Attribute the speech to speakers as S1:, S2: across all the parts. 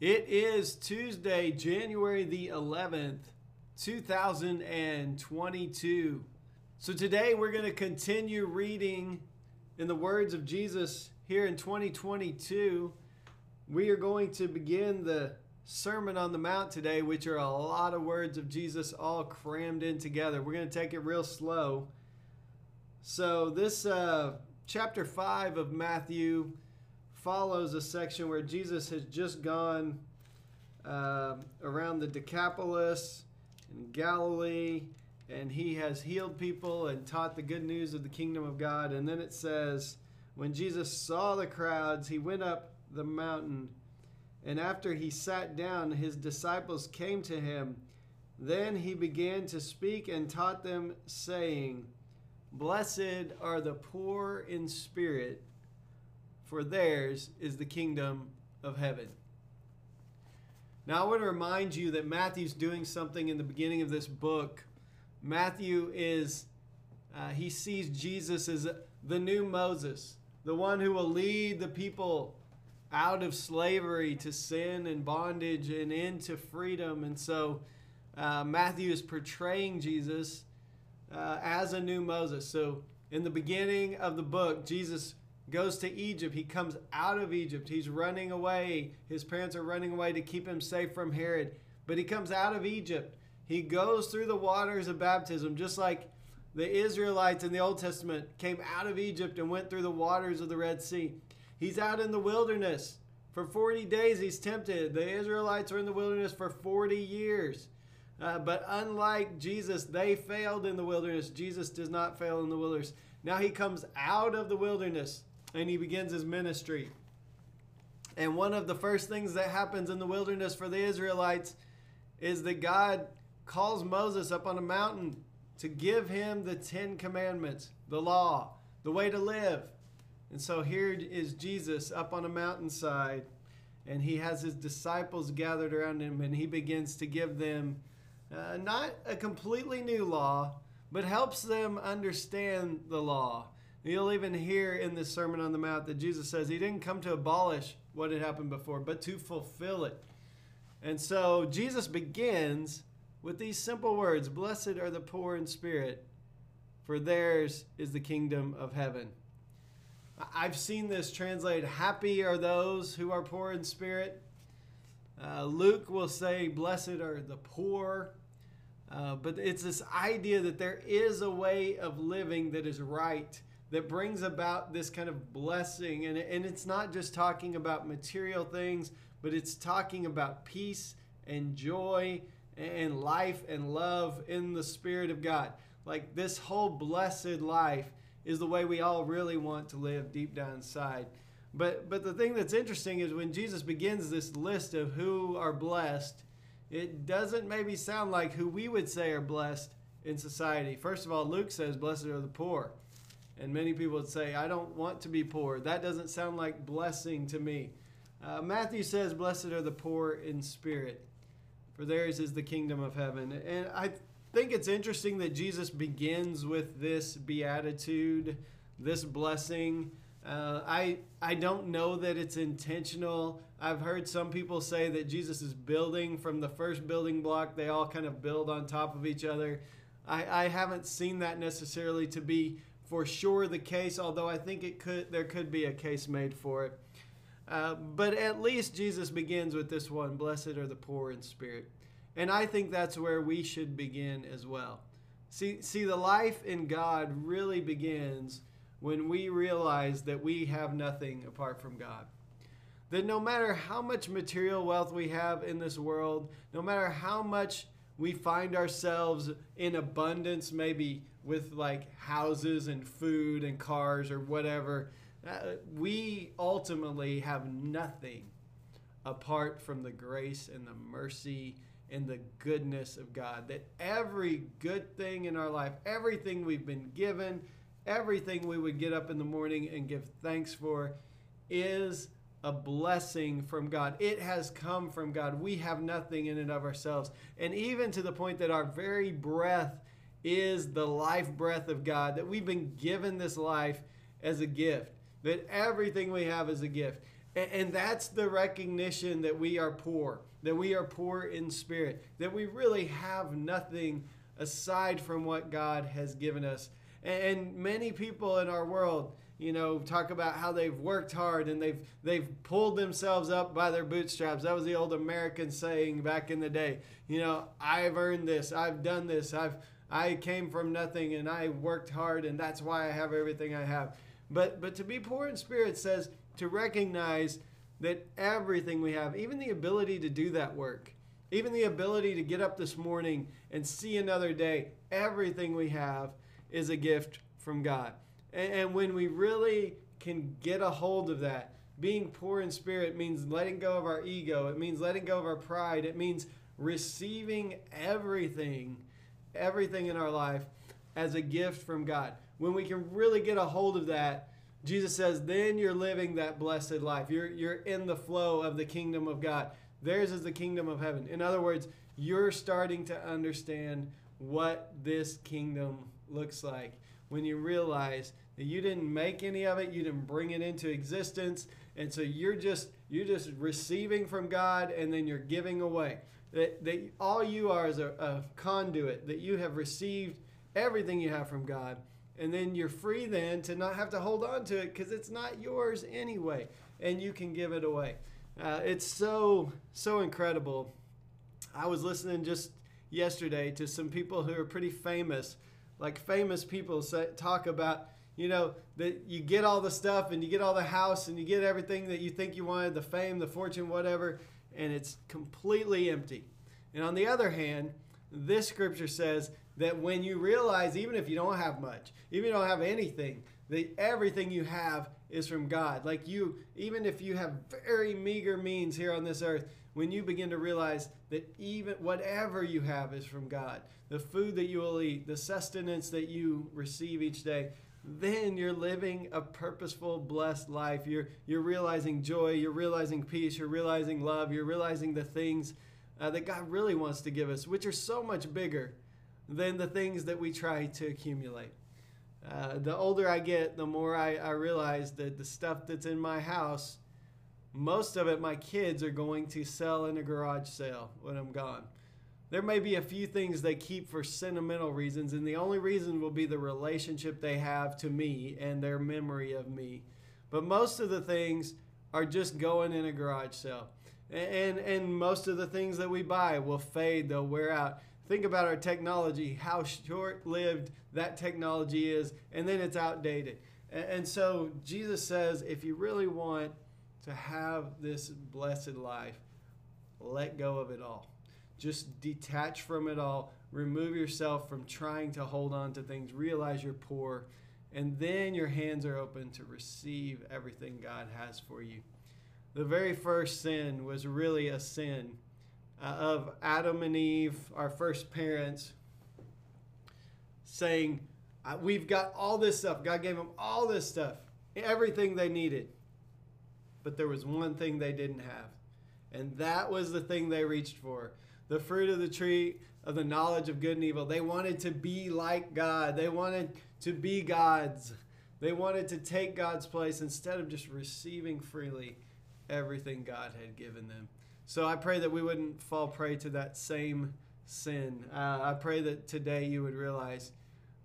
S1: It is Tuesday, January the 11th, 2022. So today we're going to continue reading in the words of Jesus here in 2022. We are going to begin the Sermon on the Mount today, which are a lot of words of Jesus all crammed in together. We're going to take it real slow. So, this uh, chapter 5 of Matthew follows a section where Jesus has just gone uh, around the Decapolis in Galilee, and he has healed people and taught the good news of the kingdom of God. And then it says, when Jesus saw the crowds, he went up the mountain, and after he sat down, his disciples came to him. Then he began to speak and taught them, saying, Blessed are the poor in spirit for theirs is the kingdom of heaven. Now, I want to remind you that Matthew's doing something in the beginning of this book. Matthew is, uh, he sees Jesus as the new Moses, the one who will lead the people out of slavery to sin and bondage and into freedom. And so, uh, Matthew is portraying Jesus uh, as a new Moses. So, in the beginning of the book, Jesus goes to Egypt. He comes out of Egypt. He's running away. His parents are running away to keep him safe from Herod. But he comes out of Egypt. He goes through the waters of baptism, just like the Israelites in the Old Testament came out of Egypt and went through the waters of the Red Sea. He's out in the wilderness. For 40 days, he's tempted. The Israelites are in the wilderness for 40 years. Uh, but unlike Jesus, they failed in the wilderness. Jesus does not fail in the wilderness. Now he comes out of the wilderness and he begins his ministry. And one of the first things that happens in the wilderness for the Israelites is that God calls Moses up on a mountain to give him the Ten Commandments, the law, the way to live. And so here is Jesus up on a mountainside, and he has his disciples gathered around him, and he begins to give them uh, not a completely new law, but helps them understand the law. You'll even hear in this Sermon on the Mount that Jesus says he didn't come to abolish what had happened before, but to fulfill it. And so Jesus begins with these simple words Blessed are the poor in spirit, for theirs is the kingdom of heaven. I've seen this translated Happy are those who are poor in spirit. Uh, Luke will say, Blessed are the poor. Uh, but it's this idea that there is a way of living that is right that brings about this kind of blessing. And, and it's not just talking about material things, but it's talking about peace and joy and life and love in the Spirit of God. Like this whole blessed life is the way we all really want to live deep down inside. But but the thing that's interesting is when Jesus begins this list of who are blessed, it doesn't maybe sound like who we would say are blessed in society. First of all, Luke says, Blessed are the poor. And many people would say, I don't want to be poor. That doesn't sound like blessing to me. Uh, Matthew says, Blessed are the poor in spirit, for theirs is the kingdom of heaven. And I think it's interesting that Jesus begins with this beatitude, this blessing. Uh, I, I don't know that it's intentional. I've heard some people say that Jesus is building from the first building block, they all kind of build on top of each other. I, I haven't seen that necessarily to be for sure the case, although I think it could there could be a case made for it. Uh, but at least Jesus begins with this one Blessed are the poor in spirit. And I think that's where we should begin as well. See, see, the life in God really begins when we realize that we have nothing apart from God. That no matter how much material wealth we have in this world, no matter how much we find ourselves in abundance, maybe with like houses and food and cars or whatever, uh, we ultimately have nothing apart from the grace and the mercy and the goodness of God. That every good thing in our life, everything we've been given, everything we would get up in the morning and give thanks for is a blessing from God. It has come from God. We have nothing in and of ourselves. And even to the point that our very breath is the life breath of God, that we've been given this life as a gift, that everything we have is a gift. And that's the recognition that we are poor, that we are poor in spirit, that we really have nothing aside from what God has given us. And many people in our world, you know, talk about how they've worked hard and they've they've pulled themselves up by their bootstraps. That was the old American saying back in the day. You know, I've earned this, I've done this, I've I came from nothing and I worked hard and that's why I have everything I have. But but to be poor in spirit says to recognize that everything we have, even the ability to do that work, even the ability to get up this morning and see another day, everything we have is a gift from God. And, and when we really can get a hold of that, being poor in spirit means letting go of our ego, it means letting go of our pride, it means receiving everything, everything in our life as a gift from God. When we can really get a hold of that, Jesus says, then you're living that blessed life. You're, you're in the flow of the kingdom of God. Theirs is the kingdom of heaven. In other words, you're starting to understand what this kingdom looks like when you realize that you didn't make any of it, you didn't bring it into existence, and so you're just you're just receiving from God and then you're giving away. That, that all you are is a, a conduit, that you have received everything you have from God, and then you're free then to not have to hold on to it because it's not yours anyway, and you can give it away. Uh, it's so so incredible. I was listening just yesterday to some people who are pretty famous like famous people say, talk about you know that you get all the stuff and you get all the house and you get everything that you think you wanted the fame the fortune whatever and it's completely empty. And on the other hand this scripture says that when you realize even if you don't have much even if you don't have anything that everything you have is from god. Like you even if you have very meager means here on this earth when you begin to realize that even whatever you have is from God, the food that you will eat, the sustenance that you receive each day, then you're living a purposeful, blessed life. You're, you're realizing joy, you're realizing peace, you're realizing love, you're realizing the things uh, that God really wants to give us, which are so much bigger than the things that we try to accumulate. Uh, the older I get, the more I, I realize that the stuff that's in my house most of it my kids are going to sell in a garage sale when I'm gone. There may be a few things they keep for sentimental reasons, and the only reason will be the relationship they have to me and their memory of me. But most of the things are just going in a garage sale. And, and most of the things that we buy will fade, they'll wear out. Think about our technology, how short lived that technology is, and then it's outdated. And, and so Jesus says if you really want to have this blessed life, let go of it all. Just detach from it all. Remove yourself from trying to hold on to things. Realize you're poor. And then your hands are open to receive everything God has for you. The very first sin was really a sin uh, of Adam and Eve, our first parents, saying, uh, We've got all this stuff. God gave them all this stuff, everything they needed but there was one thing they didn't have. And that was the thing they reached for the fruit of the tree of the knowledge of good and evil. They wanted to be like God, they wanted to be gods. They wanted to take God's place instead of just receiving freely everything God had given them. So I pray that we wouldn't fall prey to that same sin. Uh, I pray that today you would realize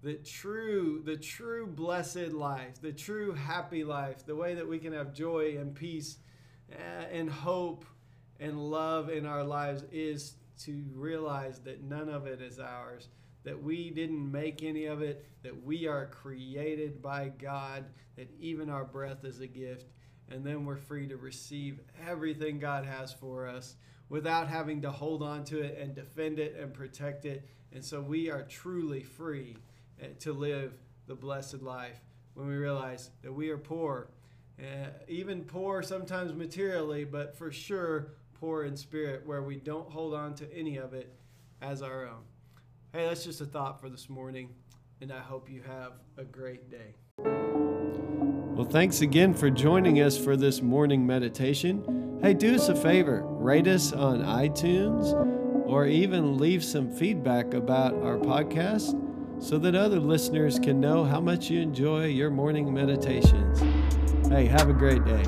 S1: the true the true blessed life the true happy life the way that we can have joy and peace uh, and hope and love in our lives is to realize that none of it is ours that we didn't make any of it that we are created by God that even our breath is a gift and then we're free to receive everything God has for us without having to hold on to it and defend it and protect it. And so we are truly free to live the blessed life when we realize that we are poor. Uh, even poor sometimes materially, but for sure poor in spirit, where we don't hold on to any of it as our own. Hey, that's just a thought for this morning, and I hope you have a great day. Well, thanks again for joining us for this morning meditation. Hey, do us a favor rate us on iTunes or even leave some feedback about our podcast so that other listeners can know how much you enjoy your morning meditations. Hey, have a great day.